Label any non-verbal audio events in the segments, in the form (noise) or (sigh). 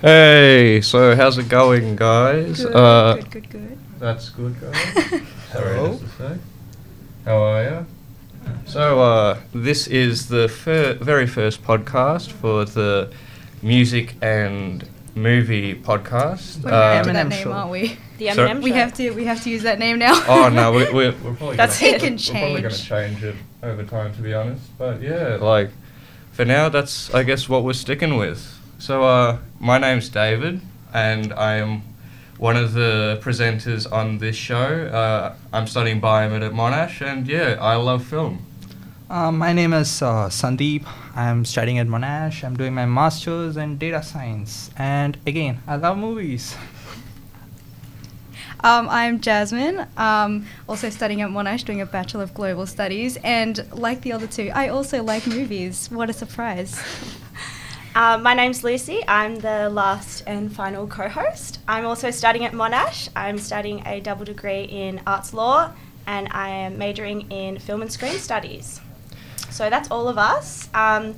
Hey, so how's it going, guys? Good, uh, good, good, good. That's good, guys. (laughs) Sorry, Hello. to say. How are you? So, uh, this is the fir- very first podcast for the music and movie podcast. We're Uh, going to that name, show. aren't we? The Sorry? Eminem We have to. We have to use that name now. oh no, we, we're, we're probably That's gonna, it. can We're probably going to change. change it over time, to be honest. But yeah, like for now, that's I guess what we're sticking with. So, uh, my name's David, and I am one of the presenters on this show. Uh, I'm studying biomed at Monash, and yeah, I love film. Uh, my name is uh, Sandeep. I'm studying at Monash. I'm doing my master's in data science. And again, I love movies. (laughs) Um, I'm Jasmine. Um, also studying at Monash, doing a Bachelor of Global Studies, and like the other two, I also like movies. What a surprise! (laughs) Um, my name's Lucy. I'm the last and final co-host. I'm also studying at Monash. I'm studying a double degree in arts law, and I am majoring in film and screen studies. So that's all of us. Um,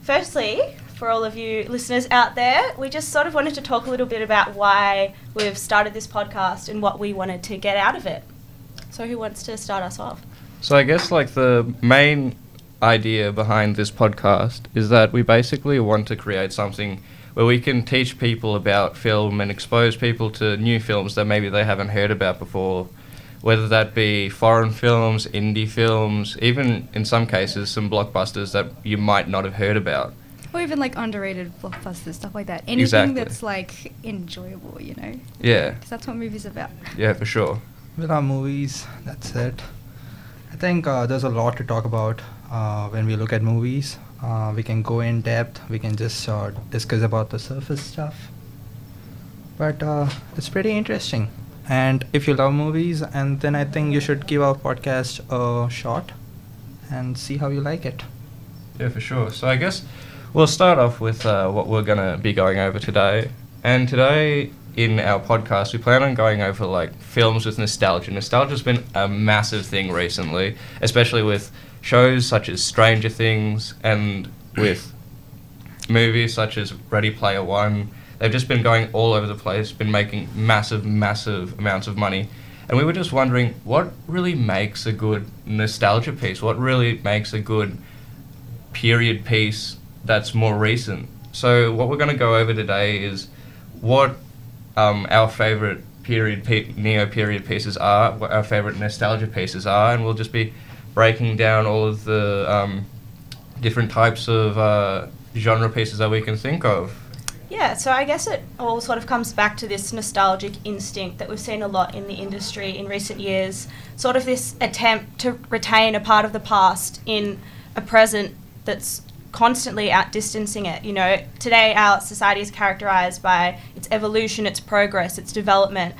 firstly, for all of you listeners out there, we just sort of wanted to talk a little bit about why we've started this podcast and what we wanted to get out of it. So who wants to start us off? So I guess like the main idea behind this podcast is that we basically want to create something where we can teach people about film and expose people to new films that maybe they haven't heard about before, whether that be foreign films, indie films, even in some cases some blockbusters that you might not have heard about. Or even like underrated blockbusters, stuff like that. Anything Exactly. that's like enjoyable, you know, Yeah, because that's what movies are about. yeah, for sure. We love movies. That's it. I think uh, there's a lot to talk about uh, when we look at movies. Uh, we can go in depth. We can just uh, discuss about the surface stuff. But uh, it's pretty interesting. And if you love movies, and then I think you should give our podcast a shot and see how you like it. Yeah, for sure. So I guess we'll start off with uh, what we're to be going over today. And today in our podcast, we plan on going over like films with nostalgia. Nostalgia's been a massive thing recently, especially with shows such as Stranger Things and with movies such as Ready Player One. They've just been going all over the place, been making massive, massive amounts of money. And we were just wondering what really makes a good nostalgia piece? What really makes a good period piece that's more recent? So, what we're going to go over today is what um, our favorite period pe- neo period pieces are, what our favorite nostalgia pieces are, and we'll just be breaking down all of the um, different types of uh, genre pieces that we can think of. Yeah, so I guess it all sort of comes back to this nostalgic instinct that we've seen a lot in the industry in recent years. Sort of this attempt to retain a part of the past in a present that's constantly outdistancing it. You know, today our society is characterized by its evolution, its progress, its development.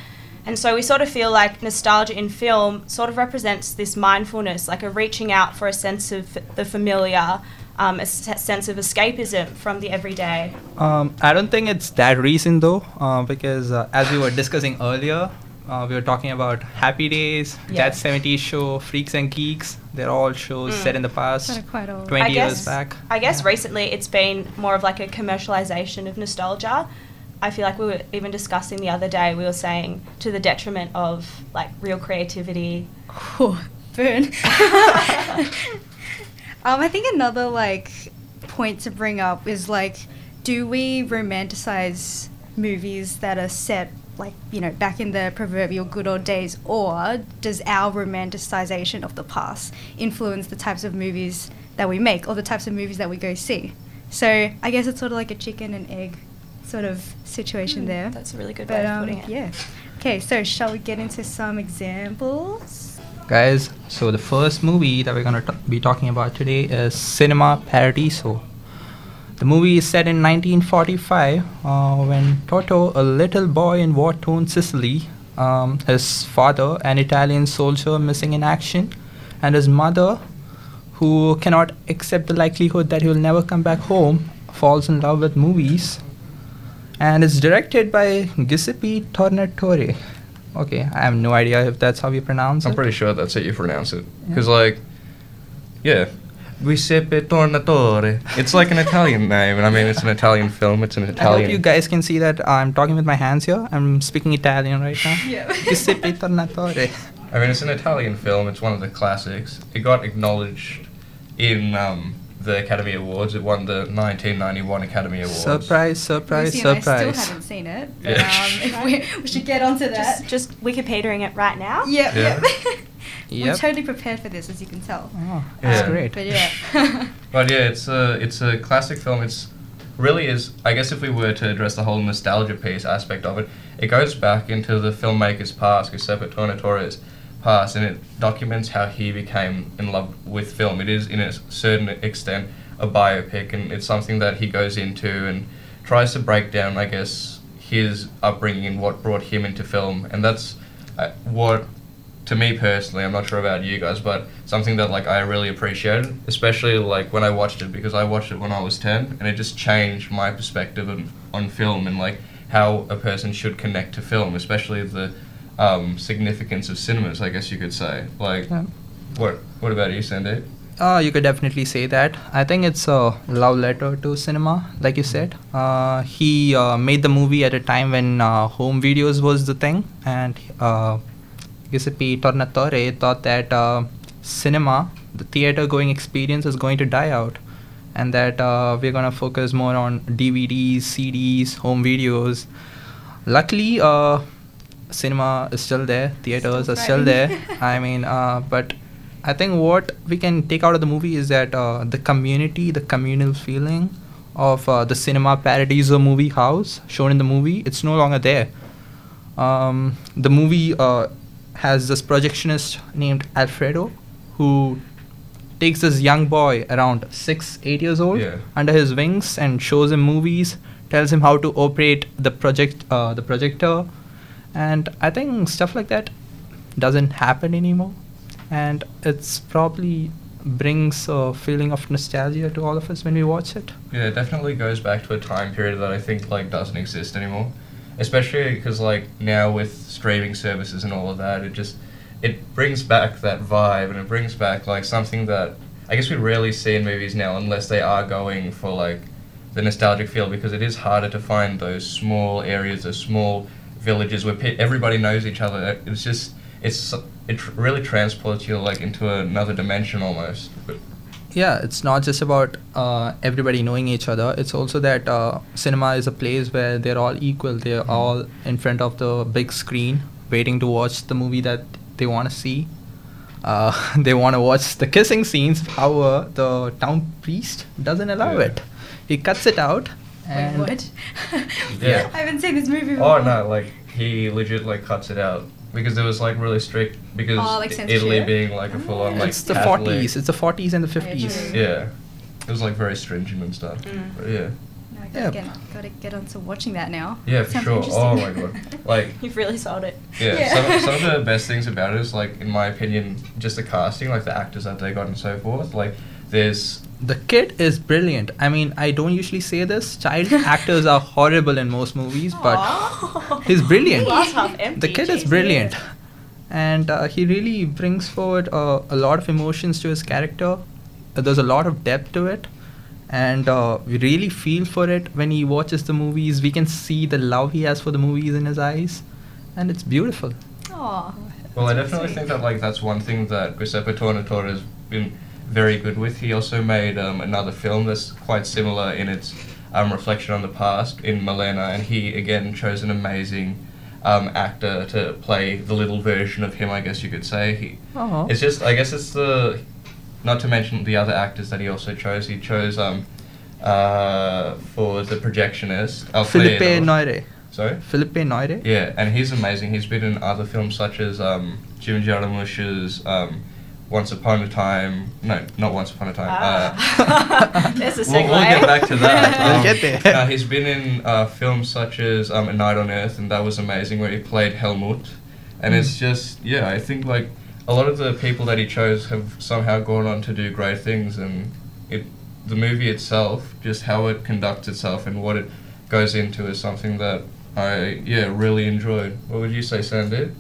And so we sort of feel like nostalgia in film sort of represents this mindfulness, like a reaching out for a sense of the familiar, um, a s- sense of escapism from the everyday. Um, I don't think it's that recent though, uh, because uh, as we were discussing earlier, uh, we were talking about Happy Days, Yeah. That 70s Show, Freaks and Geeks. They're all shows Mm. set in the past, quite old. 20 I years guess- back. I guess Yeah. recently it's been more of like a commercialization of nostalgia. I feel like we were even discussing the other day, we were saying to the detriment of like real creativity. Oh, burn. (laughs) (laughs) um, I think another like point to bring up is like, do we romanticize movies that are set like you know back in the proverbial good old days, or does our romanticization of the past influence the types of movies that we make or the types of movies that we go see? So I guess it's sort of like a chicken and egg sort of situation Hmm, there. That's a really good But way of um, putting it. yeah. Okay, so shall we get into some examples? Guys, so the first movie that we're going to be talking about today is Cinema Paradiso. The movie is set in 1945 uh, when Toto, a little boy in war torn Sicily, um, his father, an Italian soldier missing in action, and his mother, who cannot accept the likelihood that he will never come back home, falls in love with movies. And it's directed by Giuseppe Tornatore. Okay, I have no idea if that's how you pronounce it. I'm pretty sure that's how you pronounce it. Because, like, yeah. Giuseppe Tornatore. It's like an Italian (laughs) name, and I mean it's an Italian film. It's an Italian. I hope Italian. you guys can see that I'm talking with my hands here. I'm speaking Italian right now. (laughs) Yeah. Giuseppe (laughs) Tornatore. I mean, it's an Italian film. It's one of the classics. It got acknowledged in um, the Academy Awards. It won the 1991 Academy Awards. Surprise, surprise, Lucy and I still haven't seen it, but Yeah. um, (laughs) we, we should get onto that. Just, just Wikipediaing it right now. Yep, Yeah. (laughs) yep. We're totally prepared for this, as you can tell. Oh, Yeah. that's great. But yeah. (laughs) But yeah, it's a it's a classic film. It's really is. I guess if we were to address the whole nostalgia piece aspect of it, it goes back into the filmmaker's past, Giuseppe Tornatore's past, and it documents how he became in love with film. It is, in a certain extent, a biopic, and it's something that he goes into and tries to break down. I guess his upbringing and what brought him into film, and that's uh, what to me personally, I'm not sure about you guys, but something that like I really appreciated, especially like when I watched it because I watched it when I was 10 and it just changed my perspective on, on film and like how a person should connect to film, especially the um, significance of cinemas, I guess you could say. Like, Yeah. what what about you, Sandeep? Uh, you could definitely say that. I think it's a love letter to cinema, like you said. Uh, he uh, made the movie at a time when uh, home videos was the thing, and uh, Giuseppe Tornatore thought that uh, cinema, the theater going experience, is going to die out, and that uh, we're gonna focus more on DVDs, CDs, home videos. Luckily, uh, cinema is still there, theaters Still are still there. (laughs) I mean, uh, but I think what we can take out of the movie is that uh, the community, the communal feeling of uh, the cinema paradiso movie house shown in the movie, it's no longer there. Um, the movie uh, has this projectionist named Alfredo who takes this young boy around six, eight years old Yeah. under his wings and shows him movies, tells him how to operate the project, uh, the projector, and I think stuff like that doesn't happen anymore, and it's probably brings a feeling of nostalgia to all of us when we watch it. Yeah, it definitely goes back to a time period that I think like doesn't exist anymore. Especially because like now with streaming services and all of that, it just it brings back that vibe and it brings back like something that I guess we rarely see in movies now unless they are going for like the nostalgic feel because it is harder to find those small areas, those small villages where pe- everybody knows each other. It's just it's it really transports you like into another dimension almost. But Yeah, it's not just about uh, everybody knowing each other. It's also that uh, cinema is a place where they're all equal. They're Mhm. all in front of the big screen, waiting to watch the movie that they want to see. Uh, (laughs) they want to watch the kissing scenes. However, the town priest doesn't allow Yeah. it. He cuts it out. Wait, And what? (laughs) Yeah. I haven't seen this movie Oh no, like he legit like cuts it out because there was like really strict because Oh, like Italy being like a full on like it's the Catholic- 40s. It's the 40s and the 50s. yeah, it was like very stringent and stuff. Mm. But yeah, No, I Yeah. gotta, get, gotta get on to watching that now. yeah, for Sounds sure. interesting. Oh my god, (laughs) like You've really sold it. yeah, Yeah. Some, some of the (laughs) best things about it is like in my opinion, just the casting, like the actors that they got and so forth. Like there's The kid is brilliant. I mean, I don't usually say this. Child (laughs) actors are horrible in most movies, but Aw. he's brilliant. Half empty. the kid is brilliant and uh, he really brings forward uh, a lot of emotions to his character Uh, there's a lot of depth to it and uh, we really feel for it when he watches the movies we can see the love he has for the movies in his eyes and it's beautiful Aw. Well, I definitely sweet. think that like that's one thing that Giuseppe Tornatore has been very good with. He also made um, another film that's quite similar in its um, reflection on the past in Malèna, and he again chose an amazing um, actor to play the little version of him. I guess you could say. He, oh it's just I guess it's the not to mention the other actors that he also chose. He chose um uh for the projectionist Philippe Alfredo. Noire Sorry. Philippe Noiret Yeah, and he's amazing. He's been in other films such as um, Jim Jarmusch's um, Once Upon a Time. No, not Once Upon a Time. Ah. (laughs) There's a we'll, we'll get back to that. (laughs) We'll Um, get there. uh, he's been in uh, films such as um, A Night on Earth, and that was amazing, where he played Helmut. And Mm. it's just, yeah, I think like a lot of the people that he chose have somehow gone on to do great things, and it, the movie itself, just how it conducts itself and what it goes into, is something that I yeah really enjoyed. What would you say, Sandeep?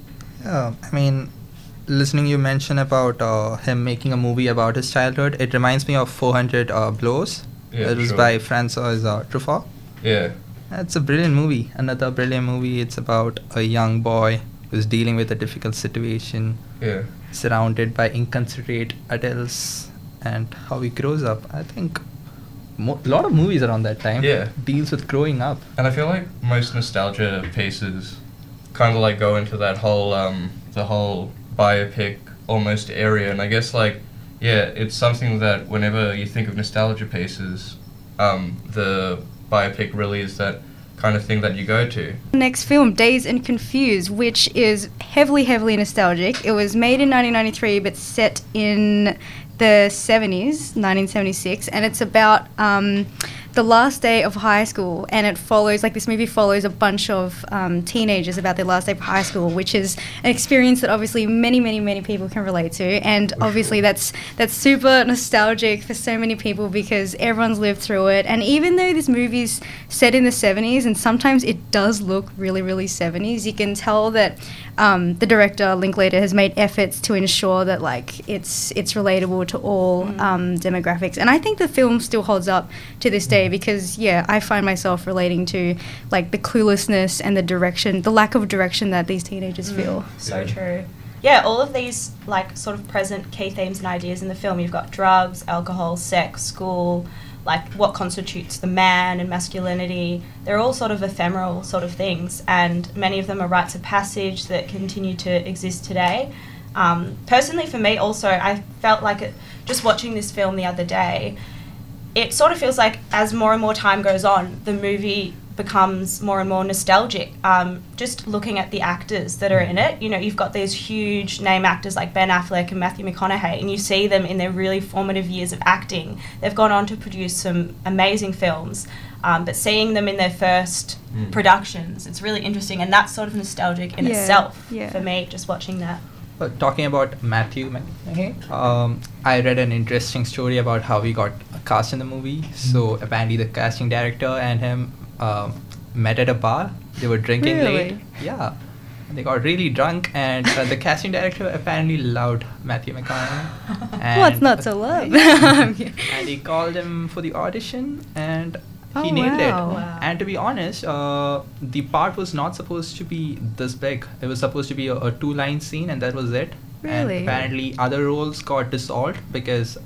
Yeah, I mean, listening you mention about uh, him making a movie about his childhood, it reminds me of 400 uh, Blows. Yeah, it was sure. by Francois uh, Truffaut. Yeah. It's a brilliant movie. Another brilliant movie. It's about a young boy who's dealing with a difficult situation, Yeah. surrounded by inconsiderate adults, and how he grows up. I think mo- a lot of movies around that time Yeah. deals with growing up. And I feel like most nostalgia pieces kind of like go into that whole um, the whole biopic almost area, and I guess like yeah, it's something that whenever you think of nostalgia pieces, um, the biopic really is that kind of thing that you go to. Next film, Dazed and Confused, which is heavily, heavily nostalgic. It was made in 1993, but set in the 70s, 1976, and it's about um, the last day of high school. And it follows, like, this movie follows a bunch of um, teenagers about their last day of high school, which is an experience that obviously many, many, many people can relate to. And obviously, that's that's super nostalgic for so many people because everyone's lived through it. And even though this movie's set in the 70s, and sometimes it does look really, really 70s, you can tell that um, the director Linklater has made efforts to ensure that like it's it's relatable to all um, demographics. And I think the film still holds up to this day because yeah, I find myself relating to like the cluelessness and the direction, the lack of direction that these teenagers feel. So Yeah. true. Yeah, all of these like sort of present key themes and ideas in the film. You've got drugs, alcohol, sex, school, like what constitutes the man and masculinity. They're all sort of ephemeral sort of things, and many of them are rites of passage that continue to exist today. Um, personally, for me, also, I felt like it, just watching this film the other day. It sort of feels like as more and more time goes on, the movie becomes more and more nostalgic. Um, just looking at the actors that are in it, you know, you've got these huge name actors like Ben Affleck and Matthew McConaughey, and you see them in their really formative years of acting. They've gone on to produce some amazing films, um, but seeing them in their first Mm. productions, it's really interesting, and that's sort of nostalgic in Yeah, itself yeah. for me. Just watching that. But talking about Matthew McConaughey, um, I read an interesting story about how he got cast in the movie. So apparently, the casting director and him um, met at a bar. They were drinking late. Yeah, they got really drunk, and uh, the casting director apparently loved Matthew McConaughey. (laughs) What's not to (laughs) love? (laughs) and he called him for the audition, and he Oh, nailed it. wow. Wow. And to be honest, uh, the part was not supposed to be this big. It was supposed to be a, a two-line scene, and that was it. Really? And apparently, other roles got dissolved because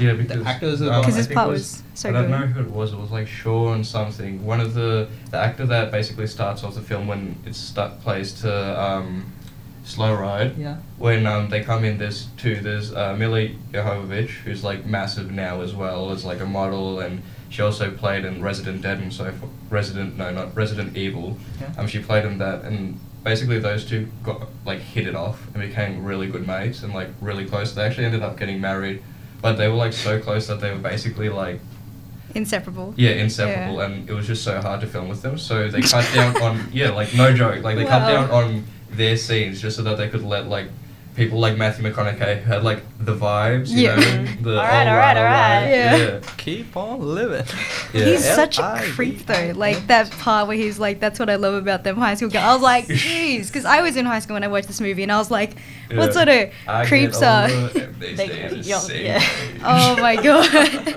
Yeah, because actors are um, gone. 'Cause I his part it was so I don't good. know who it was. It was like Sean something. One of the the actor that basically starts off the film when it start, plays to um, Slow Ride. yeah. When um, they come in, there's two. There's uh, Milla Jovovich, who's like massive now as well as like a model, and she also played in Resident Dead and so forth. Resident, no, not Resident Evil. Yeah. Um, she played in that, and basically those two got like hit it off and became really good mates and like really close. They actually ended up getting married, but they were like so close that they were basically like Inseparable. yeah inseparable, Yeah. and it was just so hard to film with them. So they cut down on (laughs) yeah, like no joke, like they cut down on their scenes just so that they could let like people like Matthew McConaughey who had like the vibes, you Yeah. know, (laughs) the Alright, oh, alright, alright. Yeah. Keep on living. (laughs) Yeah. He's such a creep though. Like that part where he's like, "That's what I love about them high school girls." I was like, (laughs) "Jeez," because I was in high school when I watched this movie, and I was like, "What Yeah. sort of I creeps get are?" they They stay young, yeah. Oh my god.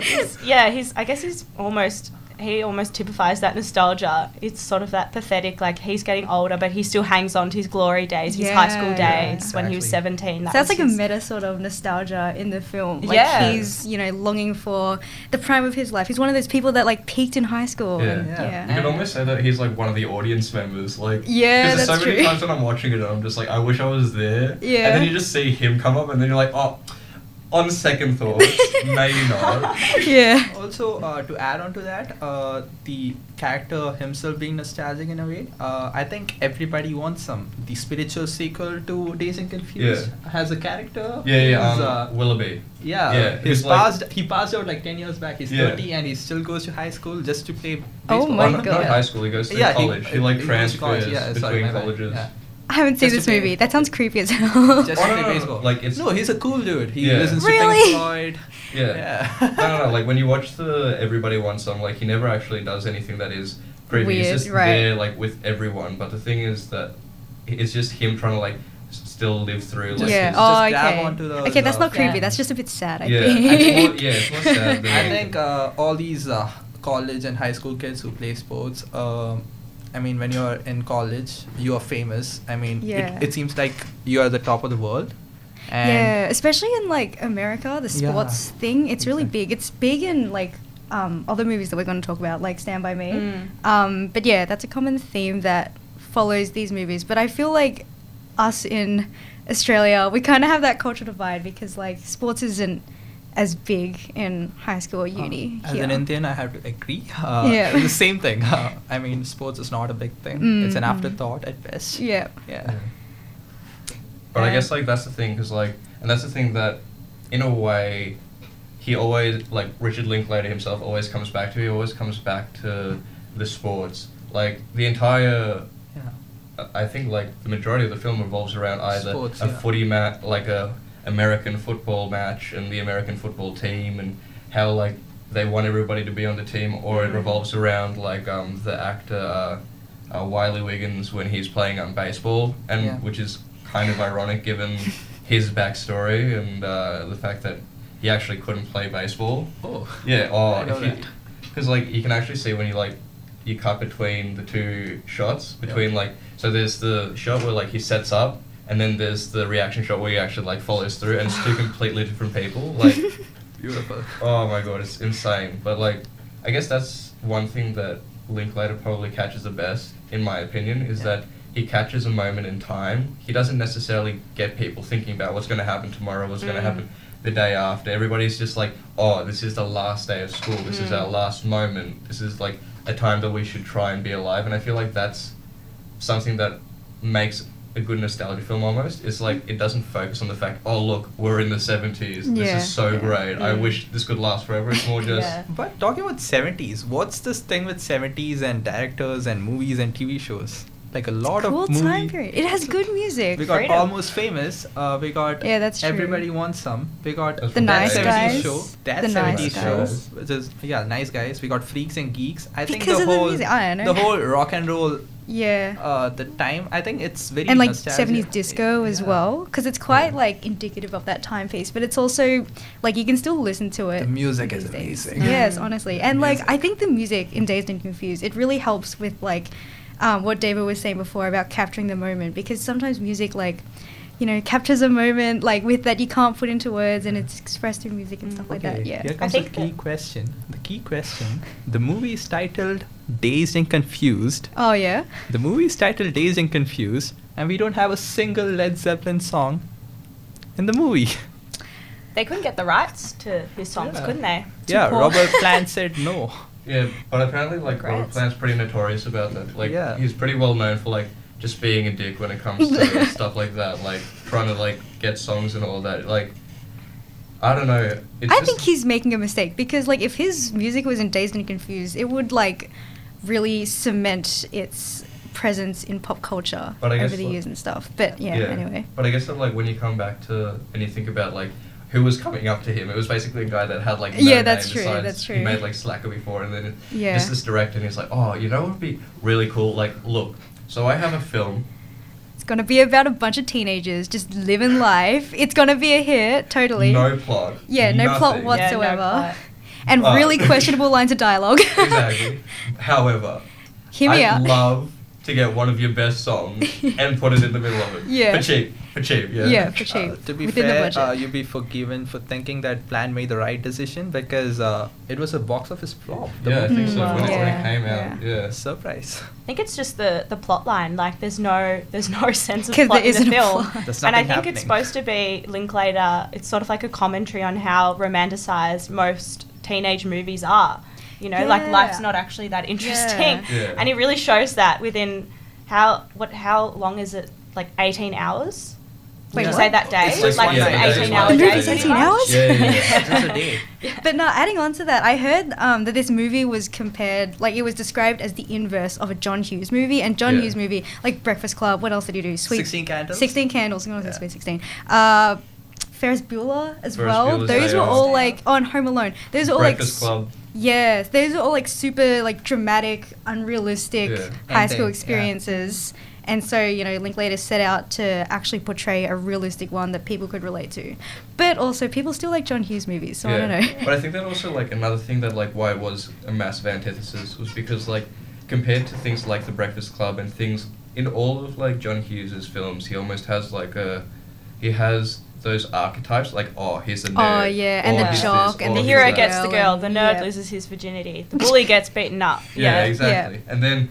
He's- yeah, he's. I guess he's almost. He almost typifies that nostalgia. It's sort of that pathetic, like he's getting older, but he still hangs on to his glory days, his high school Yeah. days when he was seventeen. That So that's was like a meta sort of nostalgia in the film. Like Yeah. he's, you know, longing for the prime of his life. He's one of those people that like peaked in high school. Yeah. and- Yeah. yeah. You could almost say that he's like one of the audience members, like Yeah, Because there's that's so many true. times when I'm watching it, and I'm just like, I wish I was there. Yeah. And then you just see him come up, and then you're like, oh, on second thoughts, (laughs) maybe not. yeah. Also, uh, to add on to that, uh, the character himself being nostalgic in a way, uh, I think everybody wants some. The spiritual sequel to Dazed and Confused has a character. Yeah, yeah, who's, um, uh, Willoughby. yeah, yeah, he's who's like- passed. he passed out like ten years back. He's Yeah. thirty and he still goes to high school just to play Oh baseball. my Oh, not, not God. high school. He goes to Yeah, he- college. He, like he goes to college, yeah, between sorry, my bad, colleges. Yeah. I haven't seen Just this movie. That sounds creepy as hell. Just Oh, no, play no, no, baseball. like, it's- no, he's a cool dude. He Yeah. listens to Really? Pink Floyd. Yeah. Yeah. (laughs) no, no, no. Like when you watch the Everybody Wants Some, like he never actually does anything that is creepy. He's Weird, just right. there, like with everyone. But the thing is that it's just him trying to like still live through. Like, yeah. his- Oh, grab okay. onto those, okay, that's not creepy. fans. That's just a bit sad. I Yeah, think. it's more- (laughs) yeah, it's more sad than I anything. think uh, all these uh, college and high school kids who play sports, um, I mean, when you're in college, you are famous. I mean, Yeah. it, it seems like you are the top of the world. And yeah, especially in like America, the Yeah, sports thing. It's really big. It's big in like um, other movies that we're going to talk about, like Stand by Me. Mm. Um, but yeah, that's a common theme that follows these movies. But I feel like us in Australia, we kind of have that cultural divide because like sports isn't as big in high school or uh, uni. as here. an Indian, I have to agree. Uh, Yeah. (laughs) the same thing. Uh, I mean, sports is not a big thing. It's an Mm, mm. afterthought at best. Yeah. Yeah. But I guess like that's the thing, because like, and that's the thing that, in a way, he always like Richard Linklater himself always comes back to. He always comes back to the sports. Like the entire, Yeah. I think like the majority of the film revolves around either Sports, a yeah. footy match, like a American football match, and the American football team, and how like they want everybody to be on the team, or it Mm. revolves around like um the actor. Uh, uh, Wiley Wiggins when he's playing um, baseball, and Yeah. which is kind of ironic given (laughs) his backstory and uh, the fact that he actually couldn't play baseball. Oh. Yeah, (laughs) oh, I know if you, that. because like you can actually see when you like you cut between the two shots between Yeah. like so there's the shot where like he sets up and then there's the reaction shot where he actually like follows through and it's two completely different people like (laughs) Beautiful. oh my god it's insane but like I guess that's one thing that Linklater probably catches the best in my opinion is Yeah. that he catches a moment in time he doesn't necessarily get people thinking about what's going to happen tomorrow what's going to Mm. happen the day after. Everybody's just like, oh, this is the last day of school. This is Mm. our last moment. This is like a time that we should try and be alive. And I feel like that's something that makes a good nostalgia film almost. It's like it doesn't focus on the fact, oh, look, we're in the 70s. This is so yeah. great. I Mm. wish this could last forever. It's more (laughs) just. Yeah. But talking about 70s, what's this thing with 70s and directors and movies and TV shows? Like a lot cool of movie. time period. It has good music. We got Freedom. Almost Famous. Uh, we got Yeah, that's true. Everybody Wants Some. We got That's The from Nice 70s Guys. show. That The 70s Nice show, Guys. which is yeah, Nice Guys. We got Freaks and Geeks. I think Because the of the whole music, I don't know. the whole rock and roll Yeah. uh, the time. I think it's very and like nostalgic. 70s disco as Yeah. well because it's quite Yeah. like indicative of that time piece but it's also like you can still listen to it The music is days. amazing. (laughs) yes honestly and like i think the music in dazed and confused it really helps with like um, what david was saying before about capturing the moment because sometimes music like you know captures a moment like with that you can't put into words and it's expressed through music and mm, stuff like that Okay, yeah Here I comes the think key question. The key question. The movie is titled Dazed and Confused. oh yeah The movie is titled Dazed and Confused, and we don't have a single Led Zeppelin song in the movie. They couldn't get the rights to his songs, Yeah. couldn't they? yeah, Paul. Robert (laughs) Plant said no. Yeah, but apparently, like, Robert Plant's pretty notorious about that. Like, Yeah. he's pretty well known for, like, just being a dick when it comes to (laughs) stuff like that. Like, trying to, like, get songs and all that. Like, I don't know. It's I think he's making a mistake because like if his music was in Dazed and Confused, it would like really cement its presence in pop culture over the like- years and stuff. But yeah, anyway. But I guess that like when you come back to and you think about like who was coming up to him, it was basically a guy that had like no Yeah, that's true, that's He true. made like Slacker before, and then Yeah. just this director, and he's like, oh, you know what would be really cool? Like, look, so I have a film. It's gonna be about a bunch of teenagers just living life. It's gonna be a hit, totally. No plot. Yeah, no plot whatsoever. Yeah, no plot. And Uh, really (laughs) questionable lines of dialogue. exactly. However, Hear me I'd out. love to get one of your best songs (laughs) and put it in the middle of it. Yeah. For cheap. For cheap, yeah. Yeah, for cheap. Uh, to be within fair, budget. uh, you'll be forgiven for thinking that Plant made the right decision because uh, it was a box office flop. The Yeah, I think movie so. Mm, When, it, when it came out, yeah. yeah. Surprise. I think it's just the the plot line. Like there's no there's no (laughs) sense of plot there in the isn't a film. plot. And I nothing think it's supposed to be Linklater. It's sort of like a commentary on how romanticized most teenage movies are. You know, like life's not actually that interesting. Yeah. Yeah. And it really shows that within how what how long is it? Like 18 hours. Wait, Would you say that day? It's like like it's Yeah, 18 it's hour one day. day. It's pretty 18 hours? Yeah, yeah, yeah. (laughs) Just a day. But no, adding on to that, I heard um, that this movie was compared, like it was described as the inverse of a John Hughes movie. And John Yeah. Hughes movie, like Breakfast Club, what else did he do? Sweet 16 Candles? 16 Candles, no, Yeah. Sweet 16. Uh, Ferris Bueller as Ferris well. Bueller's Those were all like on Home Alone. Those were all like Breakfast s- Club. Yes, those are all like super like dramatic, unrealistic Yeah. high Ending, school yeah. experiences. And so, you know, Linklater set out to actually portray a realistic one that people could relate to. But also, people still like John Hughes movies, so I don't know. But I think (laughs) that also like another thing that like why it was a massive antithesis was because like compared to things like The Breakfast Club and things in all of like John Hughes's films, he almost has like a he has those archetypes like oh here's the nerd. Oh, yeah, and the he's jock, and The he's he's hero that. gets the girl girl, the nerd yeah. loses his virginity, the bully (laughs) gets beaten up. Yeah, Yeah, exactly. And then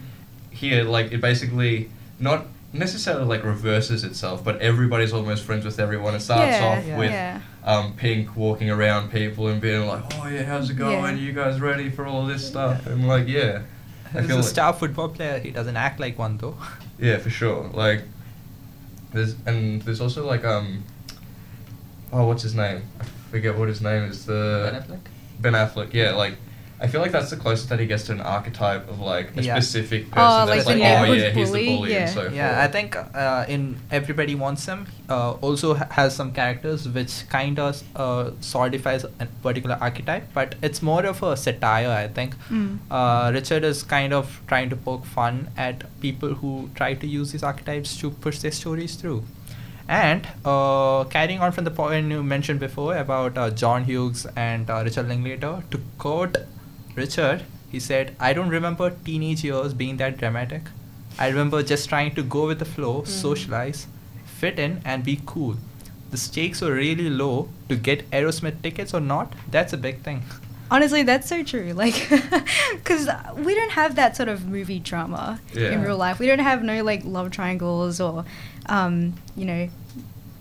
here, like, it basically not necessarily like reverses itself, but everybody's almost friends with everyone. It starts Yeah, off yeah. with yeah. um, Pink walking around people and being like, "Oh yeah, how's it going? Yeah. You guys ready for all this stuff?" And like, yeah, I He's a like, star football player. He doesn't act like one though. yeah, for sure. Like, there's and there's also like um, oh, what's his name? I forget what his name is. The Ben Affleck? Ben Affleck. Yeah, like. I feel like that's the closest that he gets to an archetype of like a Yeah. specific person Oh, that's like like, the oh neighborhood yeah, he's the bully, bully yeah. and so forth. Yeah, I think uh, in Everybody Wants Him uh, also ha- has some characters which kind of uh, solidifies a particular archetype, but it's more of a satire, I think. Mm. Uh, Richard is kind of trying to poke fun at people who try to use these archetypes to push their stories through. And uh, carrying on from the point you mentioned before about uh, John Hughes and uh, Richard Linklater, to quote Richard, he said, I don't remember teenage years being that dramatic. I remember just trying to go with the flow, Mm. socialize, fit in, and be cool. The stakes were really low to get Aerosmith tickets or not. That's a big thing. Honestly, that's so true. Like, (laughs) because we don't have that sort of movie drama in real life. We don't have no like love triangles or, um, you know,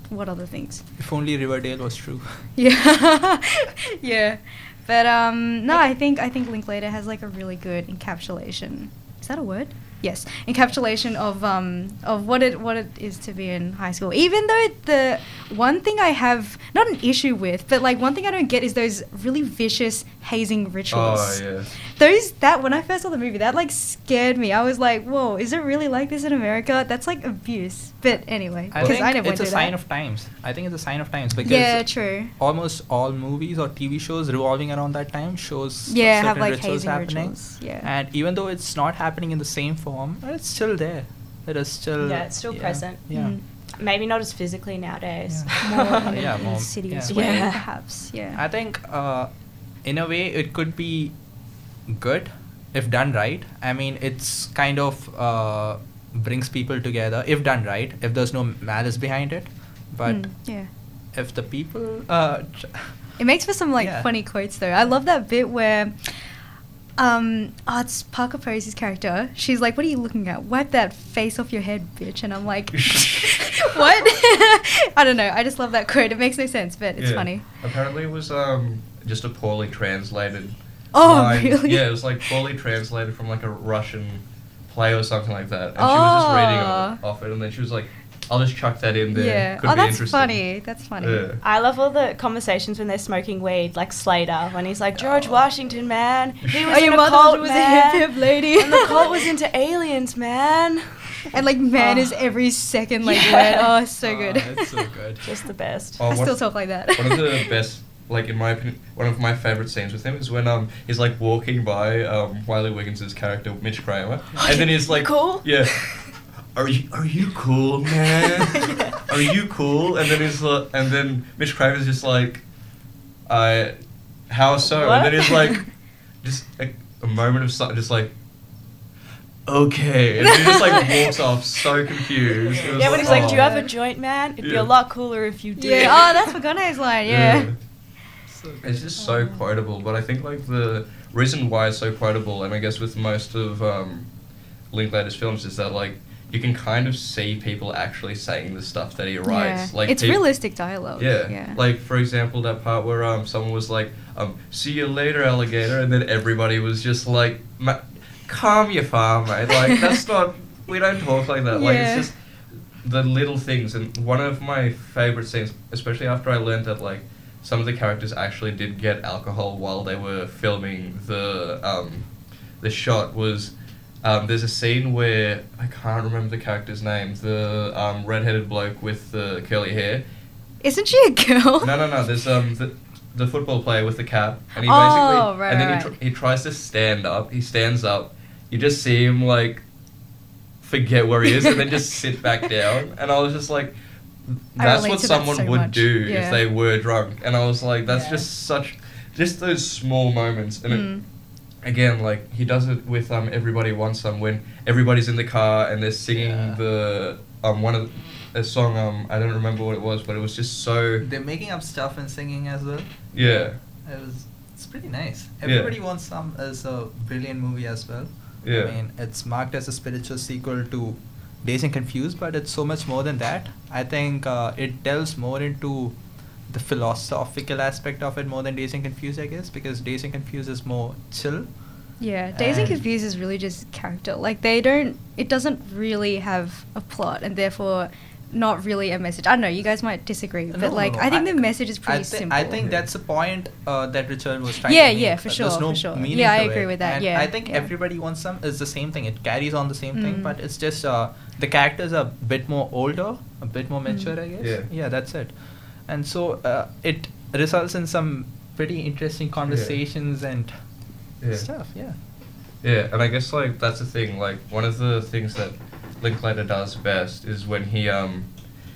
what other things. If only Riverdale was true. (laughs) Yeah, (laughs) yeah. But um, no, I think I think Linklater has like a really good encapsulation. Is that a word? Yes, encapsulation of um of what it what it is to be in high school. Even though the one thing I have not an issue with, but like one thing I don't get is those really vicious hazing rituals. Oh yeah. Those that when I first saw the movie, that like scared me. I was like, "Whoa, is it really like this in America?" That's like abuse. But anyway, I because think I, never it's a sign that. of times. I think it's a sign of times because yeah, true. almost all movies or TV shows revolving around that time shows Yeah, certain have like rituals hazing happening. rituals. Yeah. And even though it's not happening in the same form, it's still there. It is still Yeah, it's still present. Yeah. Mm. Maybe not as physically nowadays. Yeah. (laughs) more in (laughs) Yeah, more- insidious yeah. way, Yeah. perhaps. Yeah. I think uh, in a way it could be good if done right. I mean, it's kind of uh, brings people together if done right. If there's no malice behind it, but Mm, yeah. if the people uh, (laughs) It makes for some like Yeah. funny quotes though. I love that bit where um oh, it's Parker Posey's character. She's like, What are you looking at? Wipe that face off your head, bitch and I'm like (laughs) (laughs) What? I don't know. I just love that quote. It makes no sense, but it's Yeah. funny. Apparently, it was um just a poorly translated. Oh, line. really? Yeah, it was like poorly translated from like a Russian play or something like that, and she was just reading Oh. Ah. it off it, and then she was like, "I'll just chuck that in there." Yeah. Could oh, be that's interesting." funny. That's funny. Yeah. I love all the conversations when they're smoking weed, like Slater, when he's like, George oh. Washington, man. He (laughs) was Oh, in your a mother cult, was man. a hip hip lady. and the cult was into (laughs) aliens, man. And like man Oh. is ah. every second like Yeah. word. Oh, it's so Oh, good. it's so good. (laughs) Just the best. Oh, I still talk like that. one of the best, like in my opinion, one of my favorite scenes with him is when um he's like walking by um Wiley Wiggins' character Mitch Kramer, and then he's like, cool? Yeah. (laughs) Are you are you cool, man? Are you cool? And then he's like, and then Mitch Kramer's just like, I, how so? And then What? he's like, just a, a moment of silence, just like. Okay, and he just like walks off so confused. It was Yeah, when he's like, "Do you oh. have a joint, man? It'd be Yeah. a lot cooler if you did." yeah. Oh, that's McConaughey's line. Yeah. It's just so quotable, but I think like the reason why it's so quotable, and I guess with most of um, Linklater's films, is that like you can kind of see people actually saying the stuff that he writes. Yeah. Like it's peop- realistic dialogue. Yeah. Yeah. Like for example, that part where um someone was like, um, "See you later, alligator," and then everybody was just like, Ma- "Calm your farm, mate." Like (laughs) that's not. We don't talk like that. Like it's just the little things. And one of my favorite scenes, especially after I learned that like some of the characters actually did get alcohol while they were filming the um, the shot was. Um, there's a scene where I can't remember the character's name. The um, redheaded bloke with the curly hair. Isn't she a girl? No, no, no. There's um, the, the football player with the cap, and he Oh, basically right, and then right. he, tr- he tries to stand up. He stands up. You just see him like forget where he is, and then just (laughs) sit back down. And I was just like, that's what to that someone so would much. do Yeah. if they were drunk. And I was like, that's Yeah. just such, just those small moments. And Mm. it, again, like he does it with um everybody wants some when everybody's in the car and they're singing Yeah. the um one of a song um I don't remember what it was, but it was just so They're making up stuff and singing as well. yeah It was. It's pretty nice. Yeah. Everybody Wants Some is a brilliant movie as well. Yeah. I mean, it's marked as a spiritual sequel to Dazed and Confused, but it's so much more than that. I think uh, it delves more into the philosophical aspect of it more than Dazed and Confused, I guess, because Dazed and Confused is more chill. Yeah, Dazed and And- Confused is really just character. Like they don't, it doesn't really have a plot, and therefore not really a message. I don't know. You guys might disagree, but No, like no, I think I- the message is pretty I, thi- simple. I think that's the point uh, that Richard was trying Yeah, to Yeah, yeah, for Uh, sure, There's no for sure. meaning Yeah, I to agree it. with that, And yeah, I think yeah. Everybody Wants Some is the same thing. It carries on the same thing, Mm. but it's just uh, the characters are a bit more older, a bit more Mm. mature, I guess. Yeah. Yeah, that's it. And so uh, it results in some pretty interesting conversations and yeah. stuff. Yeah. Yeah, and I guess like that's the thing. Like one of the things that Linklater does best is when he um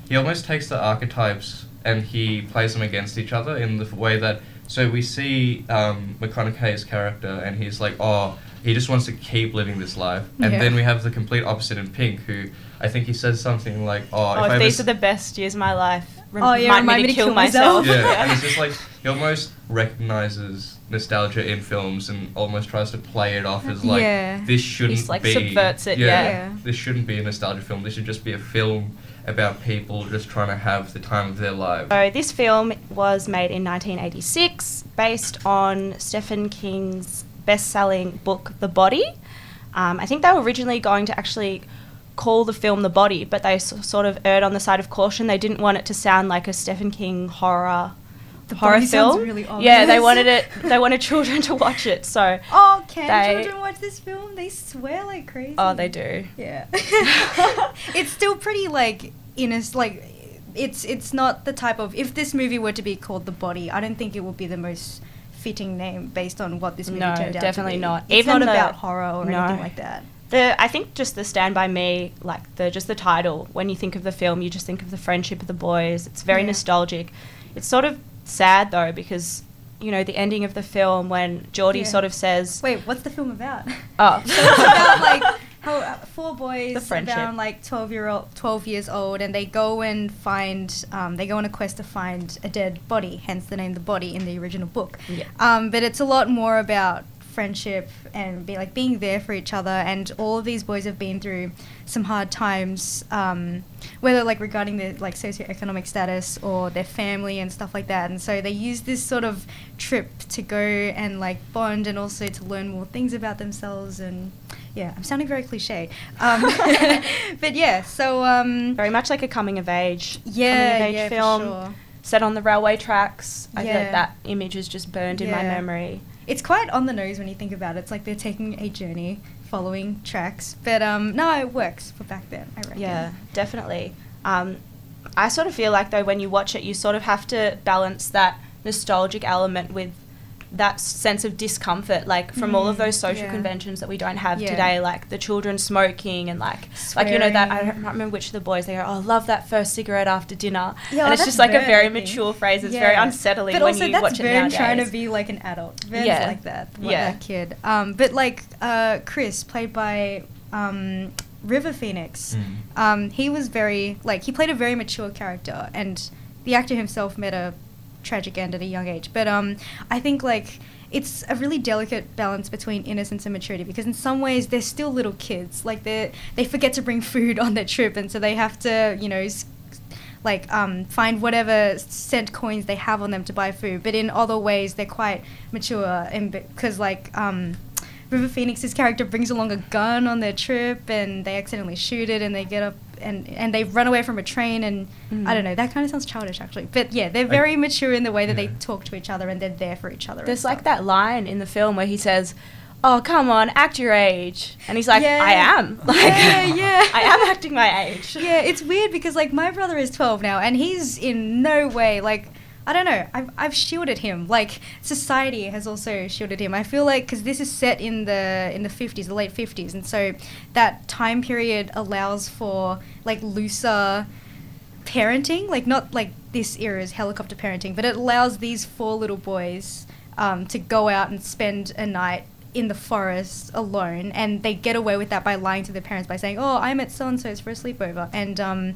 he almost takes the archetypes and he plays them against each other in the way that so we see um, McConaughey's character and he's like oh he just wants to keep living this life and Yeah. then we have the complete opposite in Pink who I think he says something like oh, Oh, if, I if these ever are the best years of my life. Rem- Oh, yeah, remind, me to kill, myself. yeah, (laughs) and it's just like he almost recognizes nostalgia in films and almost tries to play it off as like Yeah. this shouldn't He's, like, be subverts it, yeah. Yeah. this shouldn't be a nostalgia film. This should just be a film about people just trying to have the time of their lives. So this film was made in 1986, based on Stephen King's best-selling book *The Body*. Um, I think they were originally going to actually call the film *The Body*, but they s- sort of erred on the side of caution. They didn't want it to sound like a Stephen King horror The horror film. really yeah, they wanted it. They wanted (laughs) children to watch it. So Oh, can They- children watch this film? They swear like crazy. oh, they do. Yeah. (laughs) it's still pretty like innocent. Like it's it's not the type of if this movie were to be called The Body, I don't think it would be the most fitting name based on what this movie No, turned out definitely to be. not. It's Even not the- about horror or no. anything like that. The I think just the Stand by Me, like the just the title. When you think of the film, you just think of the friendship of the boys. It's very Yeah. nostalgic. It's sort of sad though because you know the ending of the film when Geordie Yeah. sort of says, Wait, what's the film about? Oh. (laughs) so it's about like (laughs) how uh, four boys around like twelve year old, twelve years old, and they go and find, um, they go on a quest to find a dead body. Hence the name, the body in the original book. Yeah. Um, but it's a lot more about friendship and be like being there for each other. And all of these boys have been through some hard times, um, whether like regarding their like socioeconomic status or their family and stuff like that. And so they use this sort of trip to go and like bond and also to learn more things about themselves. And yeah, I'm sounding very cliche. Um, (laughs) but yeah, so um, very much like a coming of age, yeah, coming of age yeah, film for sure. set on the railway tracks. I feel like that image is just burned in my memory. It's quite on the nose when you think about it. It's like they're taking a journey, following tracks. But um, no, it works for back then. I reckon. Yeah, definitely. Um, I sort of feel like though when you watch it, you sort of have to balance that nostalgic element with that sense of discomfort, like from all of Mm, those social yeah. conventions that we don't have Yeah. today, like the children smoking and like, like you know that I don't remember which of the boys they go, oh, I love that first cigarette after dinner, Yeah, and it's just like a very mature phrase. It's very unsettling But when also you that's watch it Vern nowadays. trying to be like an adult. Vern's Yeah. like that. What, Yeah. That kid. Um, but like uh, Chris, played by um, River Phoenix, Mm. um, he was very like he played a very mature character, and the actor himself met a tragic end at a young age. But um, I think like it's a really delicate balance between innocence and maturity because in some ways they're still little kids. Like they they forget to bring (laughs) food on their trip, and so they have to you know. like um, find whatever cent coins they have on them to buy food, but in other ways they're quite mature and because like um, River Phoenix's character brings along a gun on their trip and they accidentally shoot it and they get up and and they run away from a train and Mm. I don't know that kind of sounds childish actually, but yeah they're very mature in the way that they talk to each other and they're there for each other. and There's like that line in the film where he says, "Oh, come on, act your age," and he's like, Yeah. "I am, like, Yeah, (laughs) yeah. I am acting my age." Yeah, it's weird because like my brother is 12 now and he's in no way like I don't know. I've, I've shielded him. Like society has also shielded him. I feel like because this is set in the in the fifties, the late fifties, and so that time period allows for like looser parenting. Like not like this era's helicopter parenting, but it allows these four little boys um, to go out and spend a night in the forest alone, and they get away with that by lying to their parents by saying, "Oh, I'm at so and so's for a sleepover," and um,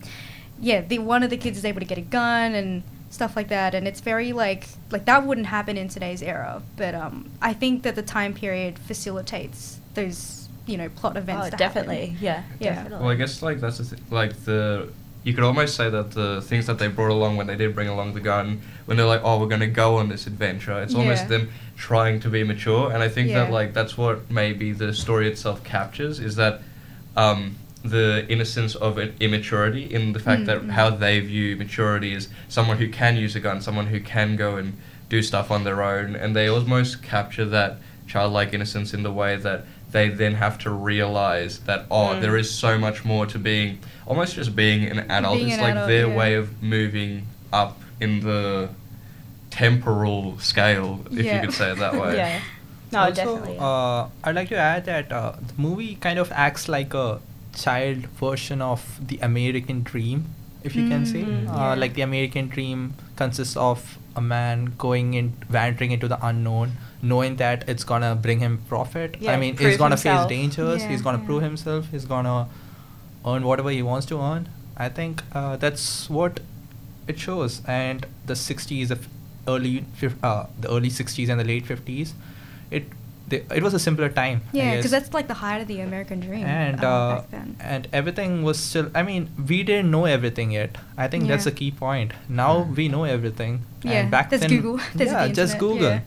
yeah, the one of the kids is able to get a gun and stuff like that, and it's very like like that wouldn't happen in today's era. But um, I think that the time period facilitates those you know plot events. Oh, definitely. happen. Yeah. Yeah. Definitely. Well, I guess like that's the th- like the you could almost say that the things that they brought along when they did bring along the gun, when they're like, oh, we're going to go on this adventure, it's almost Yeah. them trying to be mature, and I think that like that's what maybe the story itself captures is that um, the innocence of it, immaturity in the fact that Mm, mm. how they view maturity is someone who can use a gun, someone who can go and do stuff on their own, and they almost capture that childlike innocence in the way that they then have to realize that oh Mm. there is so much more to being almost just being an adult Being it's an like adult, their yeah. way of moving up in the temporal scale if Yeah. you could say it that way (laughs) Yeah. No, also, definitely. Uh, I'd like to add that uh, the movie kind of acts like a child version of the American dream, if you can say. Mm, Uh. Like the American dream consists of a man going in, wandering into the unknown, knowing that it's gonna bring him profit. Yeah, I mean, he's gonna himself. face dangers. Yeah, he's gonna yeah. prove himself. He's gonna earn whatever he wants to earn. I think uh, that's what it shows. And the 60s, the early, fif- uh, the early 60s and the late 50s, it they, it was a simpler time. Yeah, because that's like the height of the American dream. and uh, uh, back then. and everything was still. I mean, we didn't know everything yet. I think that's a key point. Now we know everything. Yeah, and back there's then, Google. (laughs) There's yeah, the just Google. yeah.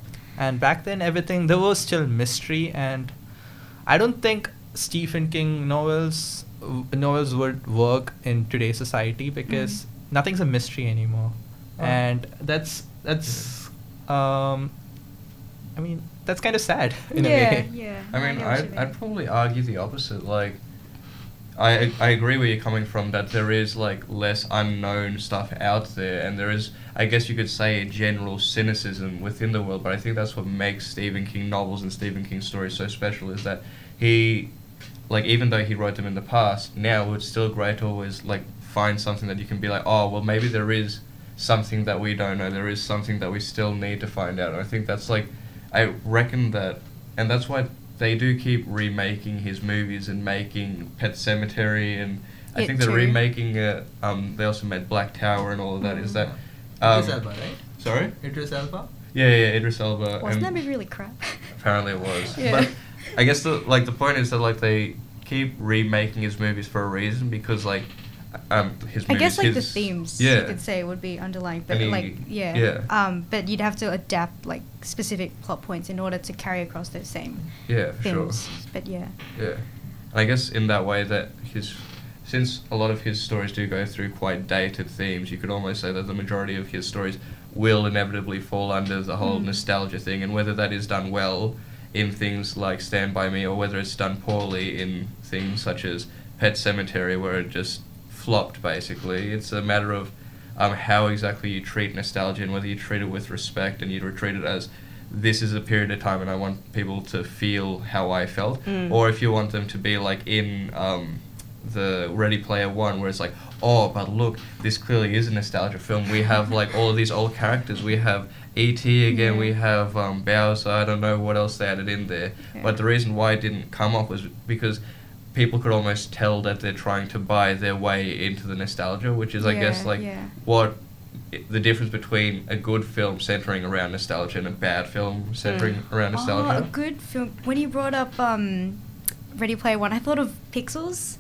And back then, everything there was still mystery, and I don't think Stephen King novels w- novels would work in today's society because Mm. nothing's a mystery anymore, Oh. and that's that's um, I mean that's kind of sad (laughs) in yeah, a way. yeah. I mean, get what you I'd, mean. I'd probably argue the opposite. Like, I I agree where you're coming from that there is like less unknown stuff out there, and there is, I guess you could say, a general cynicism within the world. But I think that's what makes Stephen King novels and Stephen King stories so special is that he, like, even though he wrote them in the past, now it's still great to always like find something that you can be like, oh, well, maybe there is something that we don't know. There is something that we still need to find out. And I think that's like, I reckon that, and that's why they do keep remaking his movies and making Pet Sematary, and I It think they're too. remaking it. Um, they also made Black Tower and all of that. Is that? Um, Idris Elba, right? Sorry. Idris Elba. Yeah, yeah, Idris Elba. Wasn't that movie really crap? Apparently it was. (laughs) Yeah. But I guess the like the point is that like they keep remaking his movies for a reason because like um his I guess like the themes yeah. you could say would be underlying, but he- like yeah, yeah. Um, but you'd have to adapt like specific plot points in order to carry across those same Yeah, for sure. themes. But yeah, Yeah, and I guess in that way that his, since a lot of his stories do go through quite dated themes, you could almost say that the majority of his stories will inevitably fall under the whole Mm. nostalgia thing, and whether that is done well in things like Stand by Me, or whether it's done poorly in things such as Pet Sematary, where it just flopped basically. It's a matter of um, how exactly you treat nostalgia and whether you treat it with respect and you treat it as this is a period of time and I want people to feel how I felt, Mm. or if you want them to be like in um, the Ready Player One, where it's like, oh, but look, this clearly is a nostalgia film. We have like all of these old characters. We have E.T. again. Yeah. We have um, Bowser. I don't know what else they added in there, Yeah. but the reason why it didn't come off was because people could almost tell that they're trying to buy their way into the nostalgia, which is, I guess, like yeah. what the difference between a good film centering around nostalgia and a bad film centering around nostalgia. Oh, a good film. When you brought up um, Ready Player One, I thought of Pixels,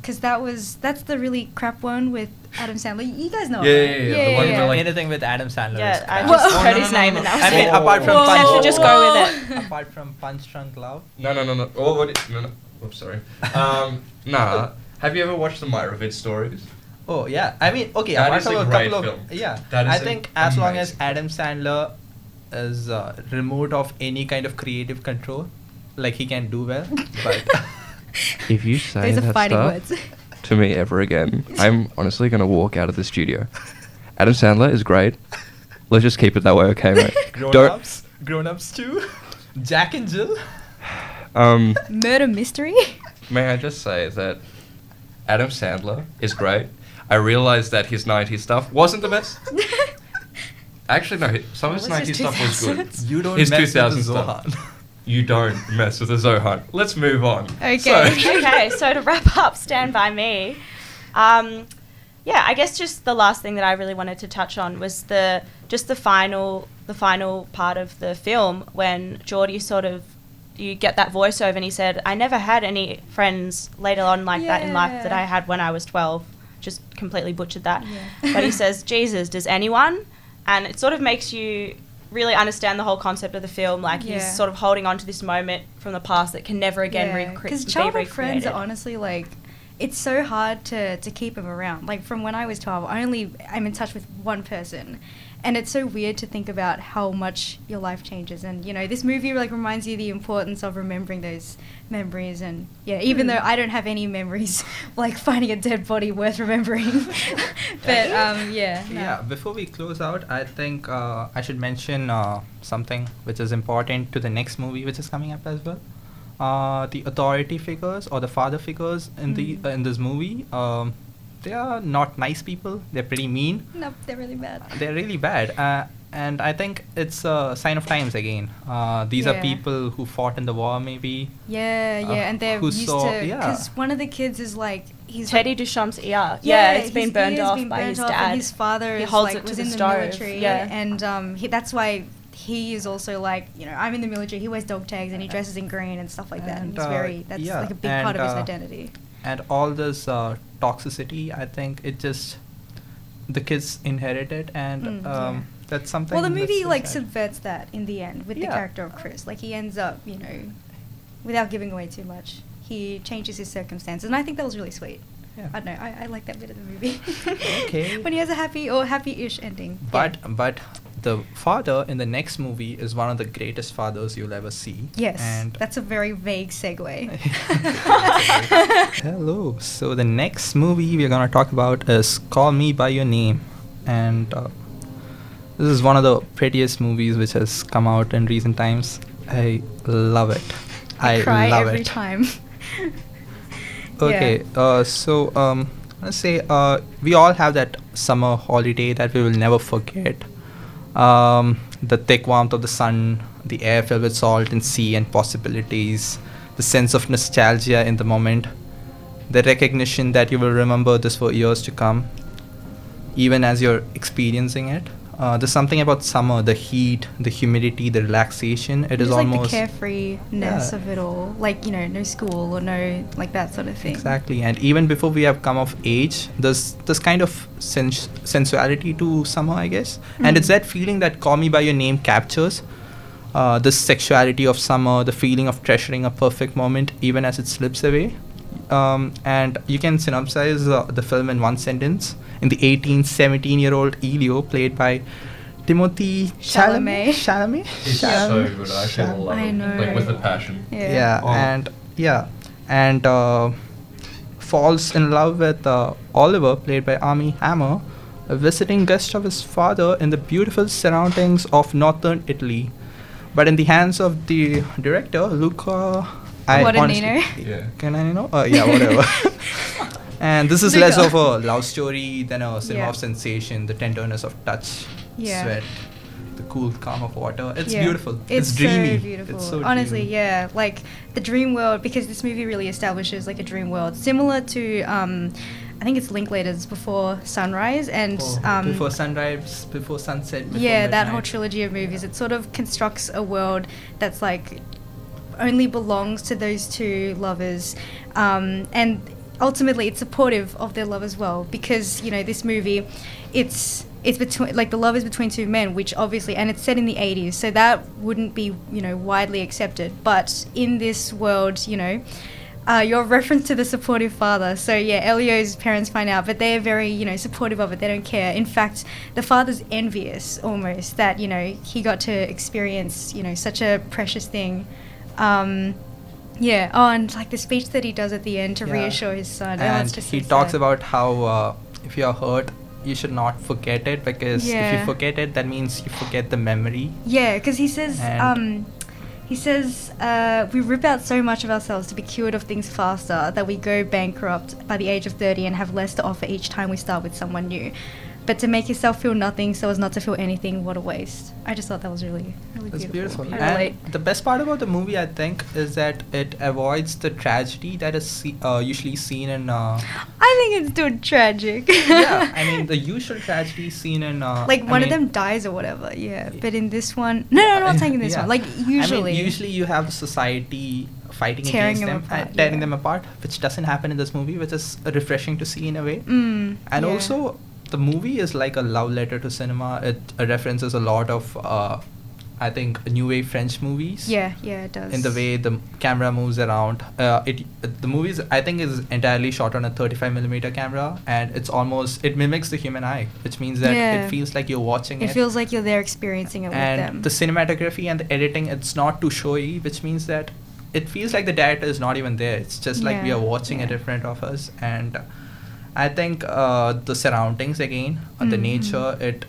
because that was that's the really crap one with Adam Sandler. You guys know. Yeah, it, yeah, right? yeah, the one where, like- Anything with Adam Sandler. Yeah, is I just Whoa. heard (laughs) his no, no, name no, and that was I mean, apart from Whoa. Punch, Let's just go with it. (laughs) apart from Punch Drunk Love. No, no, no, no. Oh, what? No, no. Oops, sorry. Um, (laughs) nah. Have you ever watched the Meyerowitz stories? Oh yeah, I mean, okay. That apart is a from great couple film. of yeah, That is I a think as long as Adam Sandler is uh, removed of any kind of creative control, like he can do well, but (laughs) If you say Those are that fighting stuff words. to me ever again, I'm honestly gonna walk out of the studio. Adam Sandler is great, let's just keep it that way, okay, mate? (laughs) Grown Don't- ups, grown ups too. Jack and Jill. (sighs) Um, Murder mystery. may I just say that Adam Sandler is great. I realized that his 90s stuff wasn't the best. (laughs) Actually, no, some of his What was 90s his stuff was good. You don't His mess with the 2000 stuff. Zohan. You don't mess with the Zohan. Let's move on. Okay. So- (laughs) okay, so to wrap up, Stand By Me. Um, yeah, I guess just the last thing that I really wanted to touch on was the just the final the final part of the film when Gordie sort of you get that voiceover and he said, I never had any friends later on like that in life that I had when I was twelve. Just completely butchered that. Yeah. But he (laughs) says, Jesus, does anyone? And it sort of makes you really understand the whole concept of the film. Like Yeah. he's sort of holding on to this moment from the past that can never again recre- Because be childhood friends are honestly like, it's so hard to, to keep them around. Like from when I was 12, I only I'm in touch with one person. And it's so weird to think about how much your life changes. And, you know, this movie like reminds you the importance of remembering those memories. And yeah, even Hmm. though I don't have any memories, (laughs) like finding a dead body worth remembering. (laughs) but um, yeah. no. Yeah, before we close out, I think uh, I should mention uh, something which is important to the next movie which is coming up as well. Uh, the authority figures or the father figures in the Mm. uh, in this movie, um, they are not nice people. They're pretty mean. Nope, they're really bad. They're really bad. Uh, and I think it's a sign of times again. Uh, these are people who fought in the war, maybe. Yeah, yeah, Uh, and they're who used saw- to yeah. because one of the kids is like he's Teddy like, Duchamp's ear. Yeah, it's been his burned ear's off been by burnt his off, dad. And his father He is holds like it to was the in the stove, military, yeah. and um, he, that's why he is also like you know I'm in the military. He wears dog tags and he dresses in green and stuff like that. And And, it's uh, very that's yeah, like a big part of his uh, identity. And all this uh, toxicity i think it just the kids inherit it and Mm, um, yeah. that's something Well, the movie so like sad. subverts that in the end with the character of Chris. Like he ends up, you know, without giving away too much, he changes his circumstances, and I think that was really sweet. Yeah. I don't know. I, I like that bit of the movie. Okay. (laughs) when he has a happy or happy-ish ending. Yeah. but but the father in the next movie is one of the greatest fathers you'll ever see. Yes, and that's a very vague segue. (laughs) hello. So the next movie we're gonna talk about is call me by your name. And uh, this is one of the prettiest movies which has come out in recent times. I love it. I, cry love every it. time. (laughs) Okay, uh, so um, let's say uh, we all have that summer holiday that we will never forget. Um, the thick warmth of the sun, the air filled with salt and sea and possibilities, the sense of nostalgia in the moment, the recognition that you will remember this for years to come, even as you're experiencing it. Uh, there's something about summer, the heat, the humidity, the relaxation. It is Just like almost the carefreeness Yeah. of it all. Like, you know, no school or no, like that sort of thing. Exactly, and even before we have come of age, there's this kind of sens- sensuality to summer, I guess, and it's Mm. that feeling that "Call Me by Your Name" captures. Uh, this sexuality of summer, the feeling of treasuring a perfect moment even as it slips away. Um, and you can synopsize uh, the film in one sentence. In the 18, 17 year old Elio, played by Timothée Chalamet. Chalamet? He's Chalamet? so good. I actually Chalamet. love I know. Like with a passion. Yeah. yeah Oh. and yeah and uh, falls in love with uh, oliver played by Armie Hammer a visiting guest of his father in the beautiful surroundings of northern italy but in the hands of the director luca I Guadagnino. honestly- Yeah. can i know uh, yeah whatever (laughs) and this is less of a love story than a cinema Yeah. of sensation the tenderness of touch Yeah. sweat the cool calm of water it's Yeah. beautiful It's, dreamy so beautiful. it's so Honestly, dreamy. yeah. Like the dream world, because this movie really establishes like a dream world, similar to, um, I think it's Linklaters Before Sunrise, and Oh, um, before sunrise, before sunset. Before yeah, that whole trilogy of movies. It sort of constructs a world that's like only belongs to those two lovers, um, and ultimately it's supportive of their love as well because you know this movie, it's it's between like the love is between two men, which obviously and it's set in the 80s, so that wouldn't be you know widely accepted. But in this world, you know. Uh, your reference to the supportive father. So yeah, Elio's parents find out, but they're very, you know, supportive of it. They don't care. In fact, the father's envious almost that you know he got to experience, you know, such a precious thing. Um, yeah. Oh, and like the speech that he does at the end to Yeah. reassure his son. And he talks sad. about how uh, if you're hurt, you should not forget it because if you forget it, that means you forget the memory. Yeah, because he says, um, he says, uh, we rip out so much of ourselves to be cured of things faster that we go bankrupt by the age of 30 and have less to offer each time we start with someone new. But to make yourself feel nothing so as not to feel anything, what a waste. I just thought that was really, really That's beautiful. beautiful. And the best part about the movie, I think, is that it avoids the tragedy that is see- uh, usually seen in. Uh, I think it's too tragic. yeah, I mean (laughs) the usual tragedy seen in. Uh, like I one of them dies or whatever, yeah. But in this one, no, no, I'm not saying this Yeah. one. Like usually, I mean, usually you have society fighting Tearing against them them, apart, and tearing yeah. them apart, which doesn't happen in this movie, which is refreshing to see in a way. Mm, and yeah. also the movie is like a love letter to cinema it references a lot of uh, i think new wave french movies yeah, yeah, it does. in the way the camera moves around uh, it the movies i think is entirely shot on a 35 millimeter camera and it's almost it mimics the human eye which means that Yeah. it feels like you're watching it, it feels like you're there experiencing it with them. and the cinematography and the editing it's not too showy which means that it feels like the director is not even there it's just like we are watching it yeah. in front of us and i think uh, the surroundings again uh, the Mhm. nature it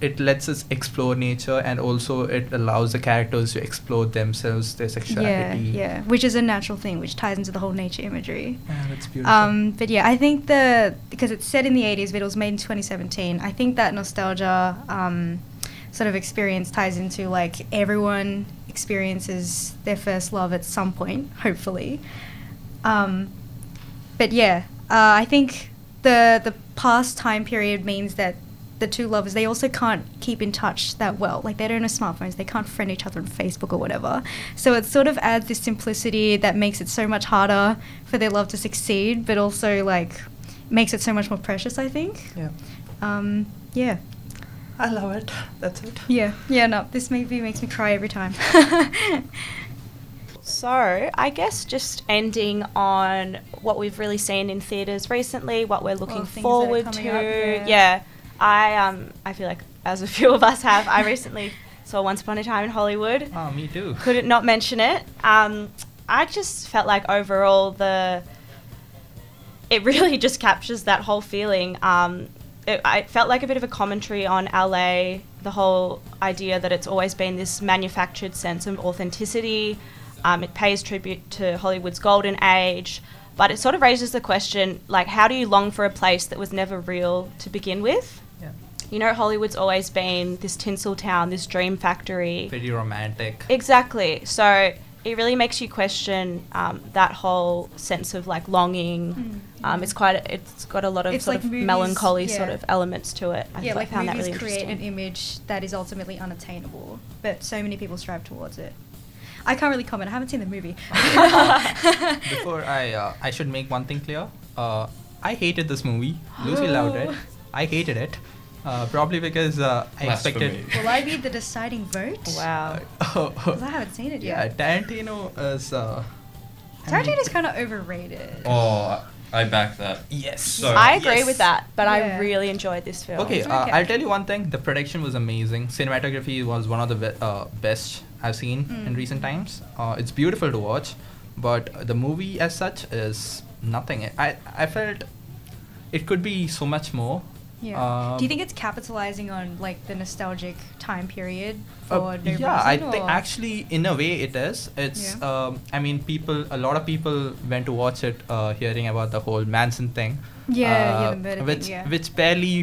it lets us explore nature and also it allows the characters to explore themselves their yeah, sexuality yeah, which is a natural thing, which ties into the whole nature imagery. Yeah, that's beautiful Um, but yeah, I think the because it's set in the 80s, but it was made in 2017. I think that nostalgia um, sort of experience ties into like everyone experiences their first love at some point, hopefully. Um, but yeah, uh, I think the the past time period means that the two lovers they also can't keep in touch that well. Like they don't have smartphones, they can't friend each other on Facebook or whatever. So it sort of adds this simplicity that makes it so much harder for their love to succeed, but also like makes it so much more precious. I think. yeah Um, yeah. i love it that's it Yeah, yeah, no, this movie makes me cry every time. (laughs) So, I guess just ending on what we've really seen in theatres recently, what we're looking things forward to. coming up, yeah. I um I feel like as a few of us have, I recently (laughs) saw Once Upon a Time in Hollywood. oh me too Couldn't not mention it. Um, I just felt like overall the it really (laughs) just captures that whole feeling. Um, it, I felt like a bit of a commentary on LA, the whole idea that it's always been this manufactured sense of authenticity. Um, it pays tribute to Hollywood's golden age, but it sort of raises the question like, how do you long for a place that was never real to begin with? yeah You know, Hollywood's always been this tinsel town, this dream factory. Pretty romantic Exactly. So it really makes you question um, that whole sense of like longing. Mm. Um, it's quite. A, it's got a lot of It's sort like of movies- melancholy sort of elements to it. I, yeah, I like found that really create an image that is ultimately unattainable, but so many people strive towards it. I can't really comment. I haven't seen the movie. (laughs) Before I, uh, I should make one thing clear. Uh, I hated this movie. Lucy (gasps) loved it. I hated it. Uh, probably because uh, I expected. Blasphemy. Will I be the deciding vote? wow. (laughs) (laughs) Because I haven't seen it yeah, yet. Tarantino is. Uh, I mean- Tarantino's kind of overrated. Oh, I back that. Yes. So- I agree Yes. with that, but Yeah. I really enjoyed this film. Okay, uh, Okay. I'll tell you one thing. The production was amazing. Cinematography was one of the be- uh, best I've seen in Mm. recent times. Uh, it's beautiful to watch, but the movie as such is nothing. I I felt it could be so much more. Yeah. Um, Do you think it's capitalizing on like the nostalgic time period Uh, for no yeah, I think actually in a way it is. It's Yeah. um, I mean people a lot of people went to watch it uh, hearing about the whole Manson thing. Yeah, yeah, uh, the murder thing, yeah. which barely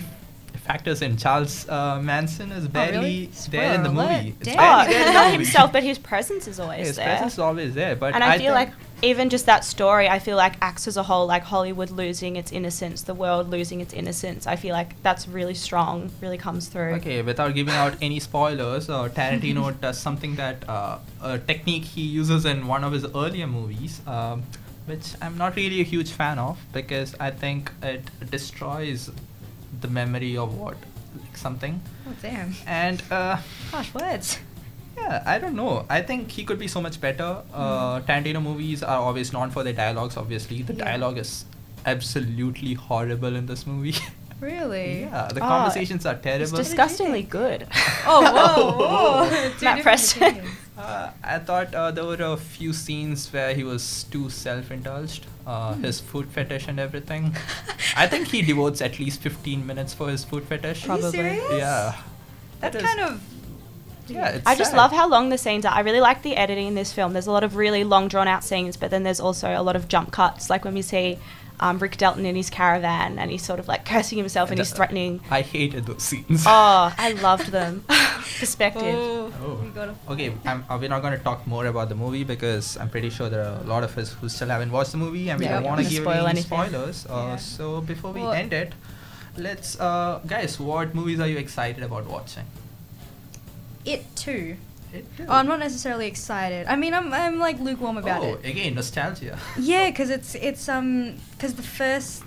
factors in. Charles uh, Manson is barely Oh, really? there in the movie. It's Oh, there in the not himself, but his presence is always his there. presence is always there. But and I, feel think- like even just that story, I feel like acts as a whole, like Hollywood losing its innocence, the world losing its innocence. I feel like that's really strong, really comes through. Okay, without giving out any spoilers, uh, Tarantino (laughs) does something that uh, a technique he uses in one of his earlier movies, um, which I'm not really a huge fan of because I think it destroys the memory of what like something. Oh damn! And uh, Harsh words. yeah, I don't know. I think he could be so much better. Uh, Tarantino movies are always known for their dialogues. Obviously, the Yeah. dialogue is absolutely horrible in this movie. (laughs) Really? yeah, the Oh, conversations are terrible. disgustingly good. (laughs) Oh whoa! whoa. (laughs) Matt Preston. Uh, I thought uh, there were a few scenes where he was too self-indulged. Uh, Hmm. His food fetish and everything. I think he devotes at least 15 minutes for his food fetish. Are you serious? Yeah. That's It is- kind of. Yeah, it's I just sad. love how long the scenes are. I really like the editing in this film. There's a lot of really long, drawn out scenes, but then there's also a lot of jump cuts, like when we see um, Rick Dalton in his caravan and he's sort of like cursing himself and And, he's uh, threatening. I hated those scenes. Oh, I (laughs) loved them. (laughs) Perspective. Oh, Oh. Okay, I'm, we're not going to talk more about the movie because I'm pretty sure there are a lot of us who still haven't watched the movie and we Yeah, don't want to give spoil any anything. spoilers. Uh, Yeah. So before we Well- end it, let's, uh, guys, what movies are you excited about watching? It too. It Oh, I'm not necessarily excited. I mean, I'm I'm like lukewarm about oh, it. again, nostalgia. Yeah, because it's it's um because the first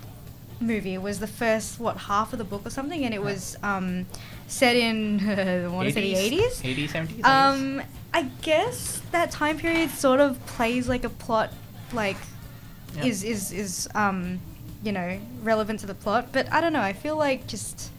movie was the first what half of the book or something, and it was um set in (laughs) I want to say the 80s. 80s, 70s? Um, I guess that time period sort of plays like a plot, like Yeah. is is is um you know relevant to the plot, but I don't know. I feel like just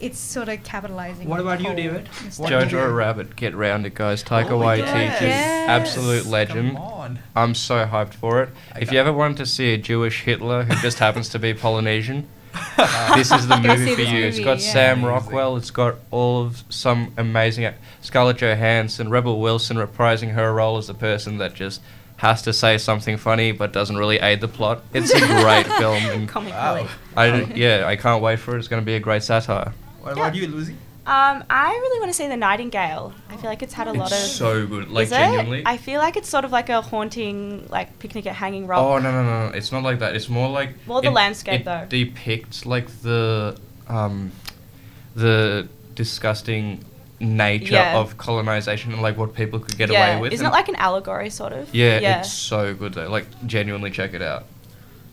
it's sort of capitalizing. What about you, David? What nostalgia. do Jojo you- Rabbit, get round it, guys. Taika Oh, Waititi, yes. Yes. absolute legend. Come on. I'm so hyped for it. I If you ever it. wanted to see a Jewish Hitler who just happens to be (laughs) Polynesian, (laughs) this is the movie for this you. it's got yeah. Sam Rockwell. It's got all of some amazing ac- Scarlett Johansson, Rebel Wilson reprising her role as the person that just has to say something funny but doesn't really aid the plot. It's a great (laughs) film, and Comic Wow. I yeah, I can't wait for it. It's going to be a great satire. What about Yeah. you, Lucy? Um, I really want to see The Nightingale. I feel like it's had a lot of. It's so good, like Is it? genuinely. I feel like it's sort of like a haunting, like picnic at Hanging Rock. Oh no no no! It's not like that. It's more like More the it- landscape, it though. depicts like the um, the disgusting nature Yeah. of colonization and like what people could get yeah. away with. Isn't it like an allegory, sort of? Yeah, Yeah. it's so good though. Like genuinely check it out.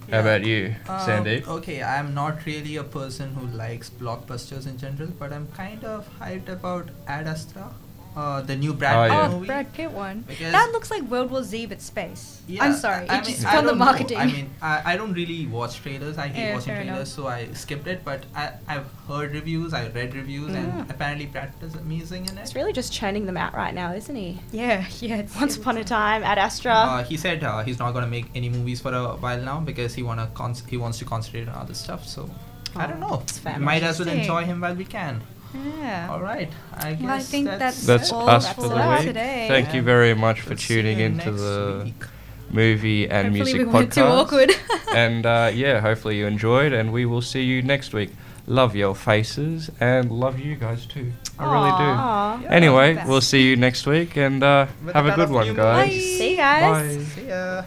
Yeah. How about you, uh, Sandeep? Okay, I'm not really a person who likes blockbusters in general, but I'm kind of hyped about Ad Astra, uh, the new Brad Oh, Pitt yeah. Oh, movie. Brad Pitt one. Because- that looks like World War Z but space. Yeah, I'm sorry. I it's mean, just I from the don't know. marketing. I mean, I, I don't really watch trailers. I hate Yeah, watching trailers, enough. so I skipped it. But I, I've heard reviews, I read reviews, Mm. and apparently Brad Pitt is amazing in it. It's really just churning them out right now, isn't he? yeah, yeah. It's, (laughs) Once upon a time, at Astra. Uh, he said uh, he's not gonna make any movies for a while now because he wanna con- he wants to concentrate on other stuff. So I don't Oh, know. We might as well enjoy him while we can. Like- Yeah. All right. I guess Well, I think that's, That's all us for for the week. today. Thank you very much for We'll tuning you into the week. movie and Hopefully music we podcast. weren't too awkward. (laughs) and uh, yeah, hopefully you enjoyed, and we will see you next week. Love your faces and love you guys too. I really Aw. do. Yeah. Anyway, we'll see you next week, and uh, have a a good one, guys. Bye. See you guys. Bye. See ya.